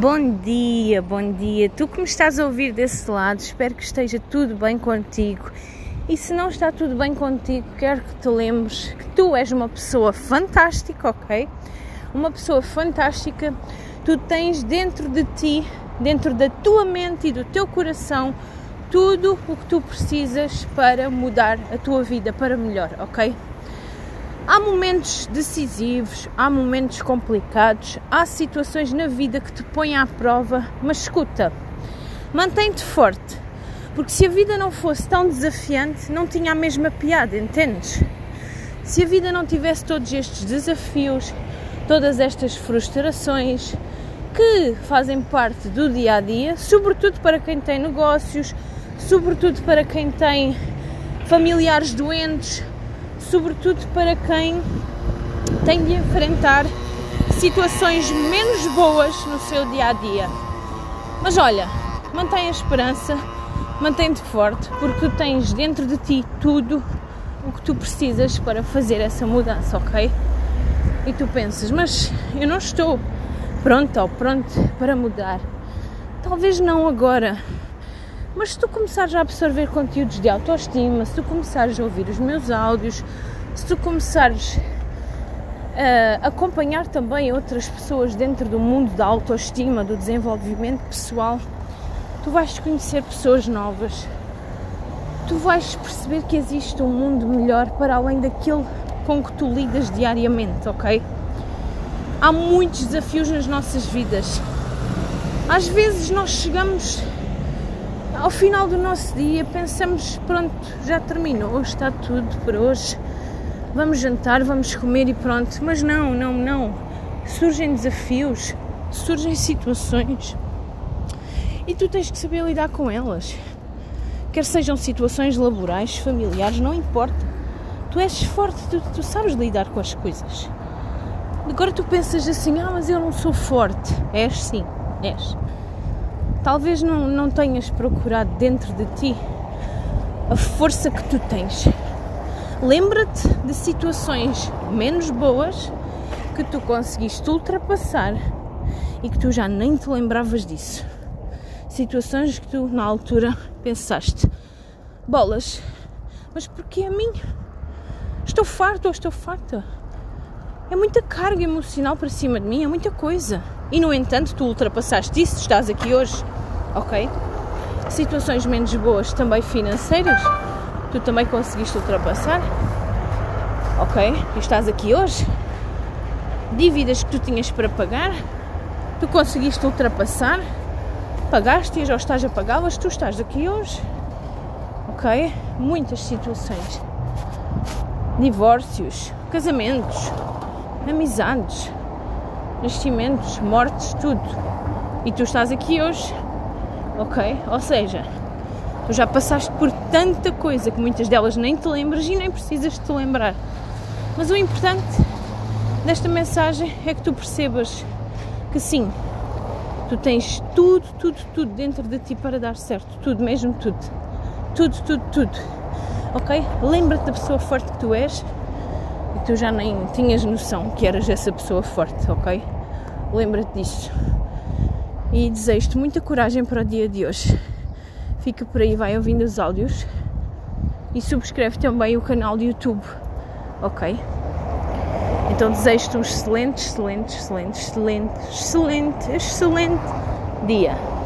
Bom dia, bom dia. Tu que me estás a ouvir desse lado, espero que esteja tudo bem contigo. E se não está tudo bem contigo, quero que te lembres que tu és uma pessoa fantástica, ok? Uma pessoa fantástica. Tu tens dentro de ti, dentro da tua mente e do teu coração, tudo o que tu precisas para mudar a tua vida para melhor, ok? Há momentos decisivos, há momentos complicados, há situações na vida que te põem à prova, mas escuta, mantém-te forte, porque se a vida não fosse tão desafiante, não tinha a mesma piada, entendes? Se a vida não tivesse todos estes desafios, todas estas frustrações que fazem parte do dia a dia, sobretudo para quem tem negócios, sobretudo para quem tem familiares doentes, sobretudo para quem tem de enfrentar situações menos boas no seu dia a dia. Mas olha, mantém a esperança, mantém-te forte, porque tu tens dentro de ti tudo o que tu precisas para fazer essa mudança, ok? E tu pensas, mas eu não estou pronta ou pronto para mudar. Talvez não agora, mas se tu começares a absorver conteúdos de autoestima, se tu começares a ouvir os meus áudios, se tu começares a acompanhar também outras pessoas dentro do mundo da autoestima, do desenvolvimento pessoal, tu vais conhecer pessoas novas. Tu vais perceber que existe um mundo melhor para além daquele com que tu lidas diariamente, ok? Há muitos desafios nas nossas vidas. Às vezes nós chegamos ao final do nosso dia pensamos, pronto, já terminou, está tudo por hoje, vamos jantar, vamos comer e pronto. Mas não, não, não. Surgem desafios, surgem situações e tu tens que saber lidar com elas. Quer sejam situações laborais, familiares, não importa. Tu és forte, tu, tu sabes lidar com as coisas. Agora tu pensas assim, ah, mas eu não sou forte. És sim, és talvez não, não tenhas procurado dentro de ti a força que tu tens. Lembra-te de situações menos boas que tu conseguiste ultrapassar e que tu já nem te lembravas disso. Situações que tu na altura pensaste: bolas, mas porquê a mim? Estou farto ou estou farta? É muita carga emocional para cima de mim, é muita coisa. E no entanto, tu ultrapassaste isso, estás aqui hoje ok? Situações menos boas também financeiras, tu também conseguiste ultrapassar, ok? E estás aqui hoje. Dívidas que tu tinhas para pagar, tu conseguiste ultrapassar, pagaste-as ou estás a pagá-las, tu estás aqui hoje, ok? Muitas situações. Divórcios, casamentos, amizades, nascimentos, mortes, tudo. E tu estás aqui hoje ok? Ou seja, tu já passaste por tanta coisa que muitas delas nem te lembras e nem precisas te lembrar. Mas o importante desta mensagem é que tu percebas que sim, tu tens tudo, tudo, tudo dentro de ti para dar certo. Tudo, mesmo tudo. Tudo, tudo, tudo. Ok? Lembra-te da pessoa forte que tu és e tu já nem tinhas noção que eras essa pessoa forte, ok? Lembra-te disso e desejo-te muita coragem para o dia de hoje. Fica por aí, vai ouvindo os áudios e subscreve também o canal do YouTube, ok? Então desejo-te um excelente, excelente, excelente, excelente, excelente, excelente dia.